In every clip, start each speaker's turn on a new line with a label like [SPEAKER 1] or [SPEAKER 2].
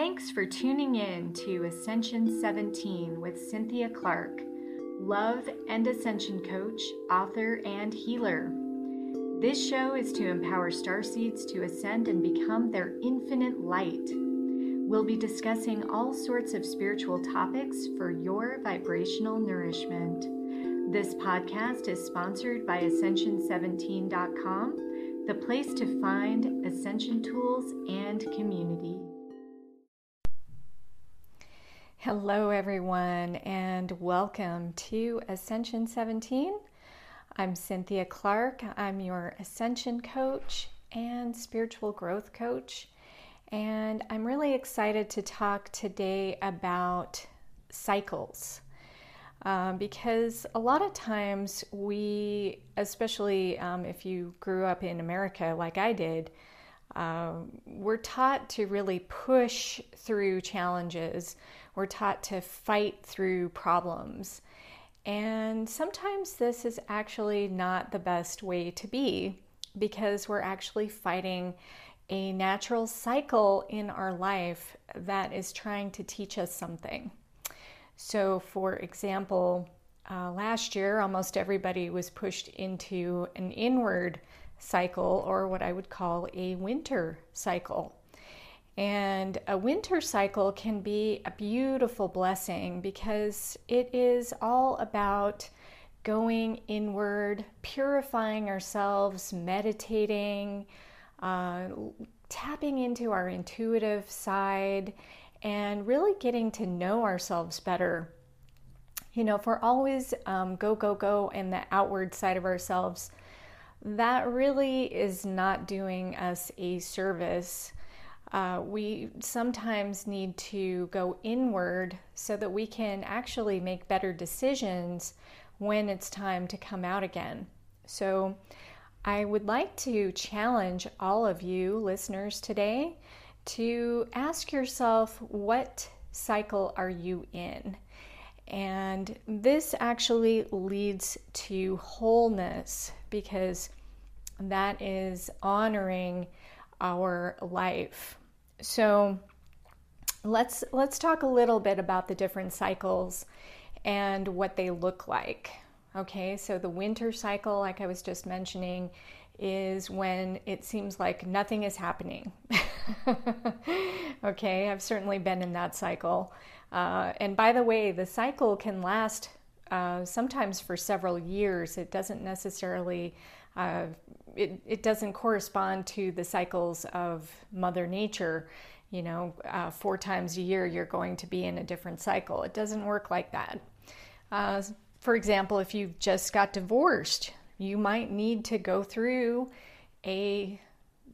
[SPEAKER 1] Thanks for tuning in to Ascension 17 with Cynthia Clark, love and ascension coach, author, and healer. This show is to empower starseeds to ascend and become their infinite light. We'll be discussing all sorts of spiritual topics for your vibrational nourishment. This podcast is sponsored by Ascension17.com, the place to find ascension tools and community. Hello, everyone, and welcome to Ascension 17. I'm Cynthia Clark. I'm your ascension coach and spiritual growth coach. And I'm really excited to talk today about cycles. Um, because a lot of times we, especially um, if you grew up in America like I did, uh, we're taught to really push through challenges we're taught to fight through problems. And sometimes this is actually not the best way to be because we're actually fighting a natural cycle in our life that is trying to teach us something. So, for example, uh, last year almost everybody was pushed into an inward cycle or what I would call a winter cycle. And a winter cycle can be a beautiful blessing because it is all about going inward, purifying ourselves, meditating, uh, tapping into our intuitive side, and really getting to know ourselves better. You know, if we're always um, go, go, go in the outward side of ourselves, that really is not doing us a service uh, we sometimes need to go inward so that we can actually make better decisions when it's time to come out again. So, I would like to challenge all of you listeners today to ask yourself what cycle are you in? And this actually leads to wholeness because that is honoring our life. So let's let's talk a little bit about the different cycles and what they look like. Okay, so the winter cycle, like I was just mentioning, is when it seems like nothing is happening. okay, I've certainly been in that cycle. Uh, and by the way, the cycle can last uh, sometimes for several years. It doesn't necessarily uh, it, it doesn't correspond to the cycles of Mother Nature. You know, uh, four times a year you're going to be in a different cycle. It doesn't work like that. Uh, for example, if you've just got divorced, you might need to go through a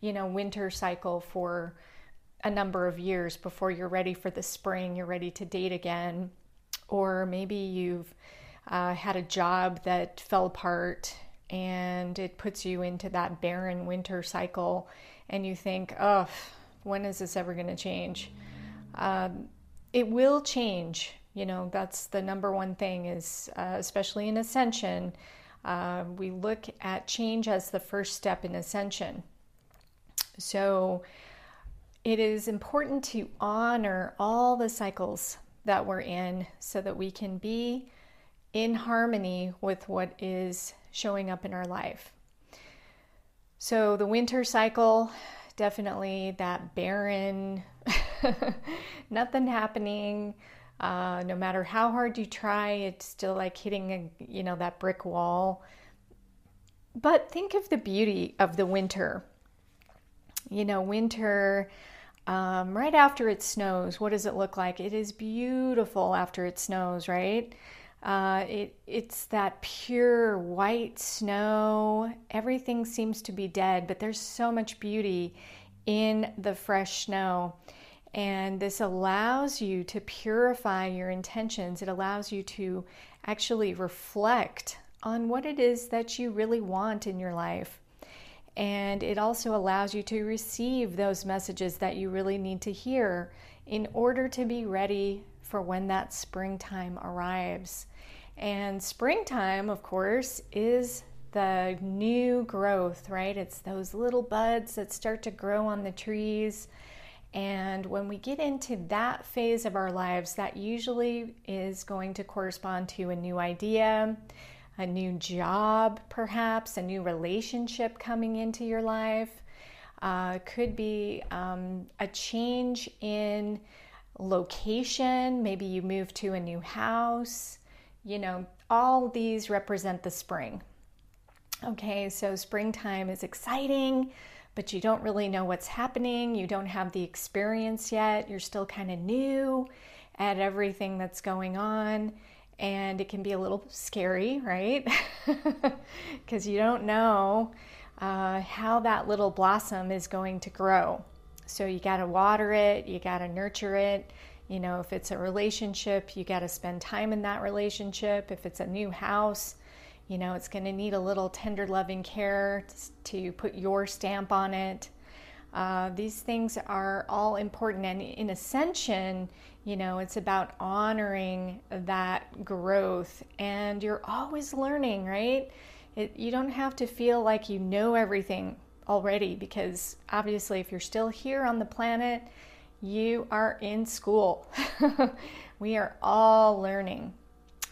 [SPEAKER 1] you know winter cycle for a number of years before you're ready for the spring. You're ready to date again, or maybe you've uh, had a job that fell apart and it puts you into that barren winter cycle and you think oh when is this ever going to change um, it will change you know that's the number one thing is uh, especially in ascension uh, we look at change as the first step in ascension so it is important to honor all the cycles that we're in so that we can be in harmony with what is showing up in our life. So, the winter cycle, definitely that barren, nothing happening. Uh, no matter how hard you try, it's still like hitting a, you know that brick wall. But think of the beauty of the winter. You know, winter. Um, right after it snows, what does it look like? It is beautiful after it snows, right? Uh, it, it's that pure white snow. Everything seems to be dead, but there's so much beauty in the fresh snow. And this allows you to purify your intentions. It allows you to actually reflect on what it is that you really want in your life. And it also allows you to receive those messages that you really need to hear in order to be ready for when that springtime arrives. And springtime, of course, is the new growth, right? It's those little buds that start to grow on the trees. And when we get into that phase of our lives, that usually is going to correspond to a new idea, a new job, perhaps, a new relationship coming into your life. Uh, could be um, a change in location. Maybe you move to a new house. You know, all these represent the spring. Okay, so springtime is exciting but you don't really know what's happening. You don't have the experience yet. You're still kind of new at everything that's going on. And it can be a little scary, right? Because you don't know uh, how that little blossom is going to grow. So you got to water it, you got to nurture it. You know, if it's a relationship, you got to spend time in that relationship. If it's a new house, you know, it's going to need a little tender, loving care to put your stamp on it. Uh, these things are all important. And in Ascension, you know, it's about honoring that growth. And you're always learning, right? It, you don't have to feel like you know everything already because obviously, if you're still here on the planet, you are in school. we are all learning.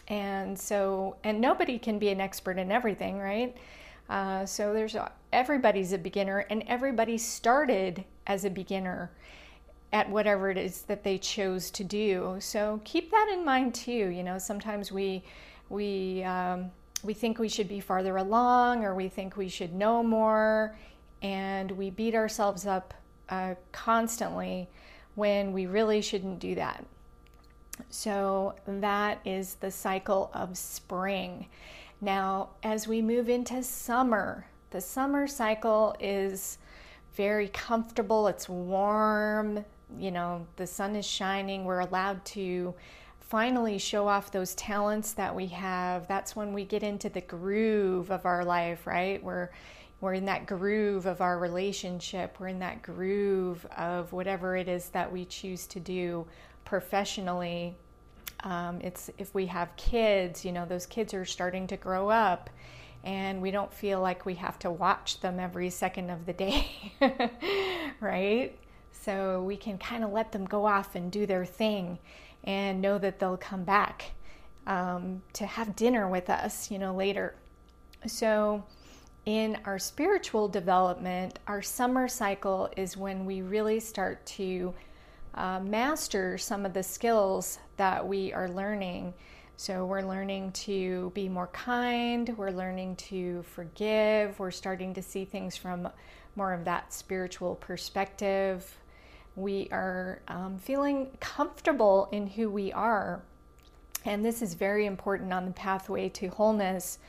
[SPEAKER 1] And so, and nobody can be an expert in everything, right? Uh, so there's everybody's a beginner, and everybody started as a beginner at whatever it is that they chose to do. So keep that in mind too. You know, sometimes we we um, we think we should be farther along, or we think we should know more, and we beat ourselves up uh, constantly when we really shouldn't do that. So that is the cycle of spring. Now, as we move into summer, the summer cycle is very comfortable, it's warm, you know, the sun is shining, we're allowed to finally show off those talents that we have. That's when we get into the groove of our life, right? We're we're in that groove of our relationship. We're in that groove of whatever it is that we choose to do professionally. Um, it's if we have kids, you know, those kids are starting to grow up, and we don't feel like we have to watch them every second of the day, right? So we can kind of let them go off and do their thing, and know that they'll come back um, to have dinner with us, you know, later. So in our spiritual development, our summer cycle is when we really start to uh, master some of the skills that we are learning. So, we're learning to be more kind, we're learning to forgive, we're starting to see things from more of that spiritual perspective. We are um, feeling comfortable in who we are. And this is very important on the pathway to wholeness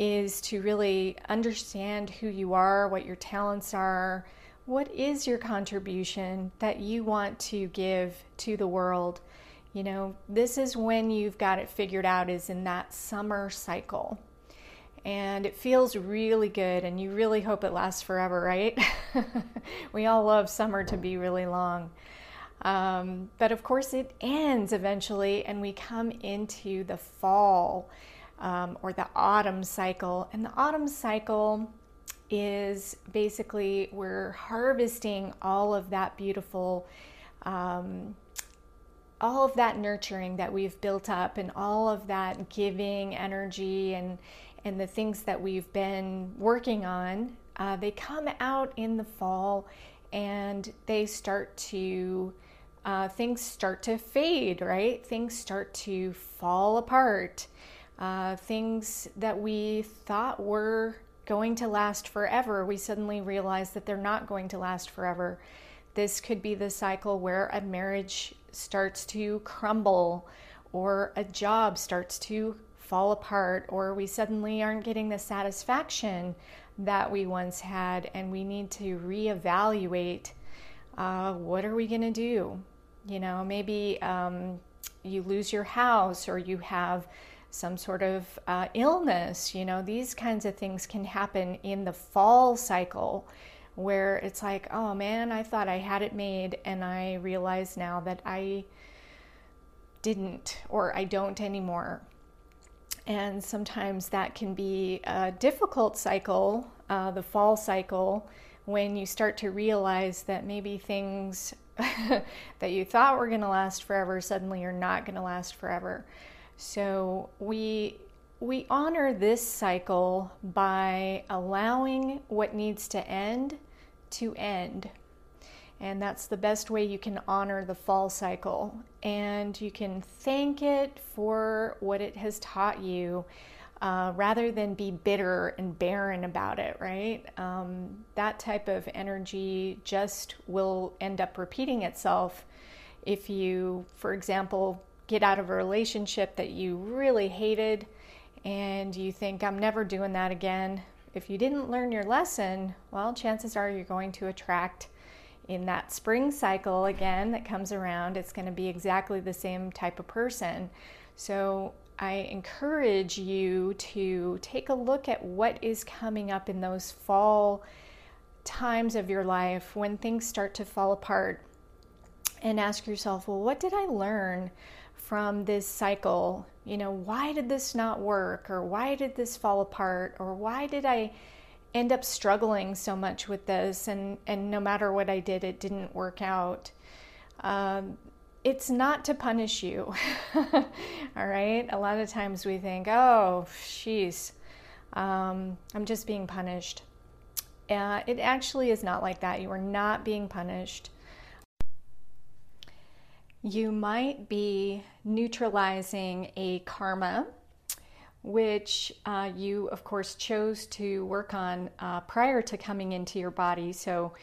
[SPEAKER 1] is to really understand who you are, what your talents are, what is your contribution that you want to give to the world? You know, this is when you've got it figured out, is in that summer cycle. And it feels really good, and you really hope it lasts forever, right? we all love summer to be really long. Um, but of course, it ends eventually, and we come into the fall um, or the autumn cycle. And the autumn cycle is basically we're harvesting all of that beautiful, um, all of that nurturing that we've built up, and all of that giving energy and and the things that we've been working on. Uh, they come out in the fall, and they start to. Uh, things start to fade, right? Things start to fall apart. Uh, things that we thought were going to last forever, we suddenly realize that they're not going to last forever. This could be the cycle where a marriage starts to crumble, or a job starts to fall apart, or we suddenly aren't getting the satisfaction that we once had, and we need to reevaluate uh, what are we going to do? You know, maybe um, you lose your house, or you have some sort of uh, illness. You know, these kinds of things can happen in the fall cycle where it's like, oh man, I thought I had it made, and I realize now that I didn't or I don't anymore. And sometimes that can be a difficult cycle, uh, the fall cycle, when you start to realize that maybe things that you thought were going to last forever suddenly are not going to last forever. So we we honor this cycle by allowing what needs to end to end. And that's the best way you can honor the fall cycle. And you can thank it for what it has taught you uh, rather than be bitter and barren about it, right? Um, that type of energy just will end up repeating itself if you, for example, get out of a relationship that you really hated and you think, I'm never doing that again. If you didn't learn your lesson, well, chances are you're going to attract in that spring cycle again that comes around, it's going to be exactly the same type of person. So I encourage you to take a look at what is coming up in those fall times of your life when things start to fall apart and ask yourself, well, what did I learn from this cycle? You know, why did this not work? Or why did this fall apart? Or why did I end up struggling so much with this? And, and no matter what I did, it didn't work out. Um, it's not to punish you. All right. A lot of times we think, oh, she's, um, I'm just being punished. Uh, it actually is not like that. You are not being punished. You might be neutralizing a karma, which uh, you, of course, chose to work on uh, prior to coming into your body. So,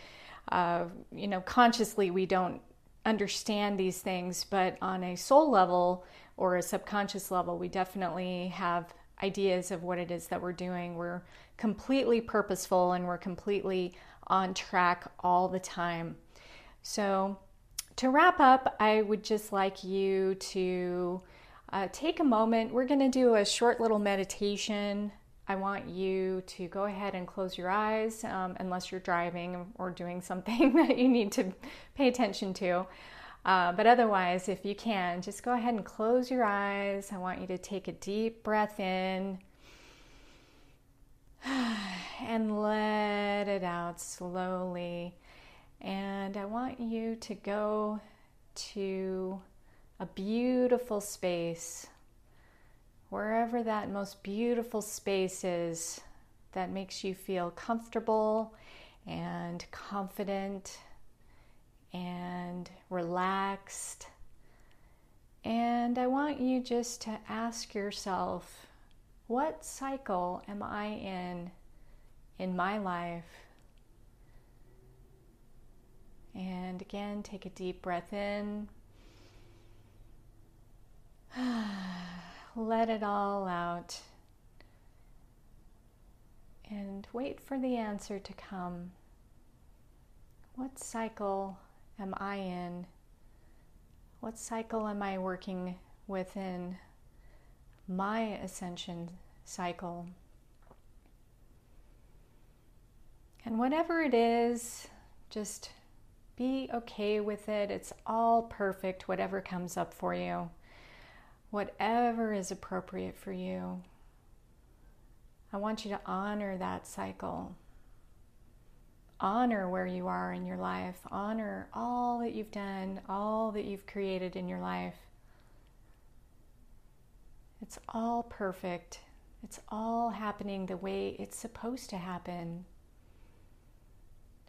[SPEAKER 1] uh, you know, consciously we don't understand these things, but on a soul level or a subconscious level, we definitely have ideas of what it is that we're doing. We're completely purposeful and we're completely on track all the time. So, to wrap up, I would just like you to uh, take a moment. We're going to do a short little meditation I want you to go ahead and close your eyes um, unless you're driving or doing something that you need to pay attention to. Uh, but otherwise, if you can, just go ahead and close your eyes. I want you to take a deep breath in and let it out slowly. And I want you to go to a beautiful space wherever that most beautiful space is that makes you feel comfortable and confident and relaxed. And I want you just to ask yourself what cycle am I in in my life? And again, take a deep breath in. let it all out and wait for the answer to come. What cycle am I in? What cycle am I working within my ascension cycle? And whatever it is, just be okay with it. It's all perfect, whatever comes up for you whatever is appropriate for you. I want you to honor that cycle. Honor where you are in your life. Honor all that you've done, all that you've created in your life. It's all perfect. It's all happening the way it's supposed to happen.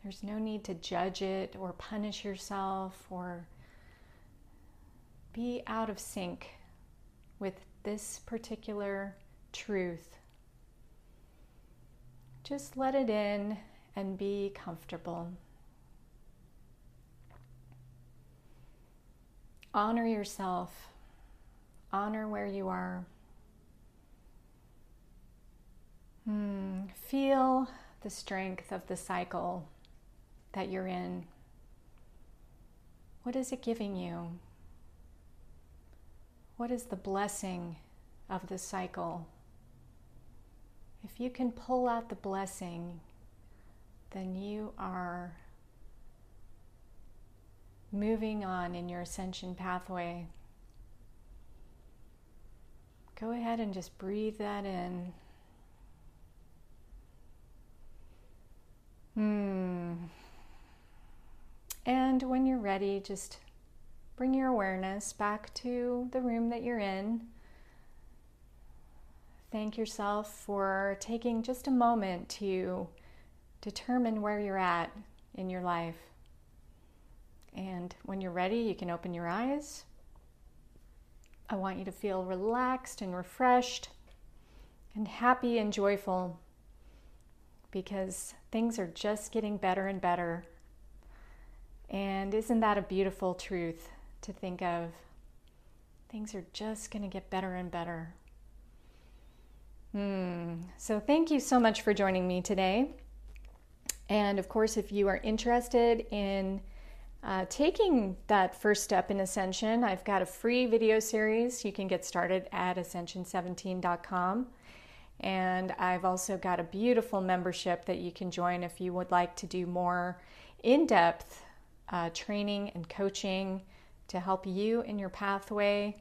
[SPEAKER 1] There's no need to judge it or punish yourself or be out of sync with this particular truth. Just let it in and be comfortable. Honor yourself, honor where you are. Hmm. Feel the strength of the cycle that you're in. What is it giving you? What is the blessing of the cycle? If you can pull out the blessing, then you are moving on in your ascension pathway. Go ahead and just breathe that in. Hmm. And when you're ready, just bring your awareness back to the room that you're in. Thank yourself for taking just a moment to determine where you're at in your life. And when you're ready, you can open your eyes. I want you to feel relaxed and refreshed and happy and joyful because things are just getting better and better. And isn't that a beautiful truth to think of? Things are just going to get better and better. Hmm. So, thank you so much for joining me today. And of course, if you are interested in uh, taking that first step in Ascension, I've got a free video series. You can get started at ascension17.com. And I've also got a beautiful membership that you can join if you would like to do more in depth uh, training and coaching to help you in your pathway.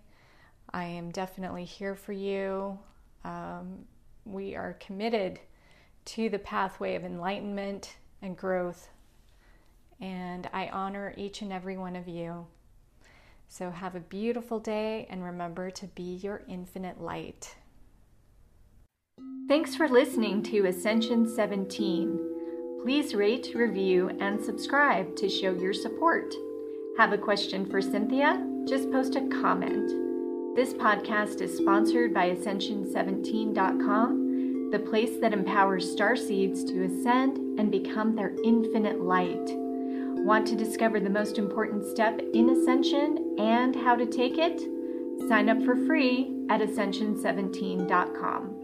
[SPEAKER 1] I am definitely here for you. Um, we are committed to the pathway of enlightenment and growth. And I honor each and every one of you. So have a beautiful day and remember to be your infinite light. Thanks for listening to Ascension 17. Please rate, review, and subscribe to show your support. Have a question for Cynthia? Just post a comment. This podcast is sponsored by Ascension17.com, the place that empowers star seeds to ascend and become their infinite light. Want to discover the most important step in ascension and how to take it? Sign up for free at Ascension17.com.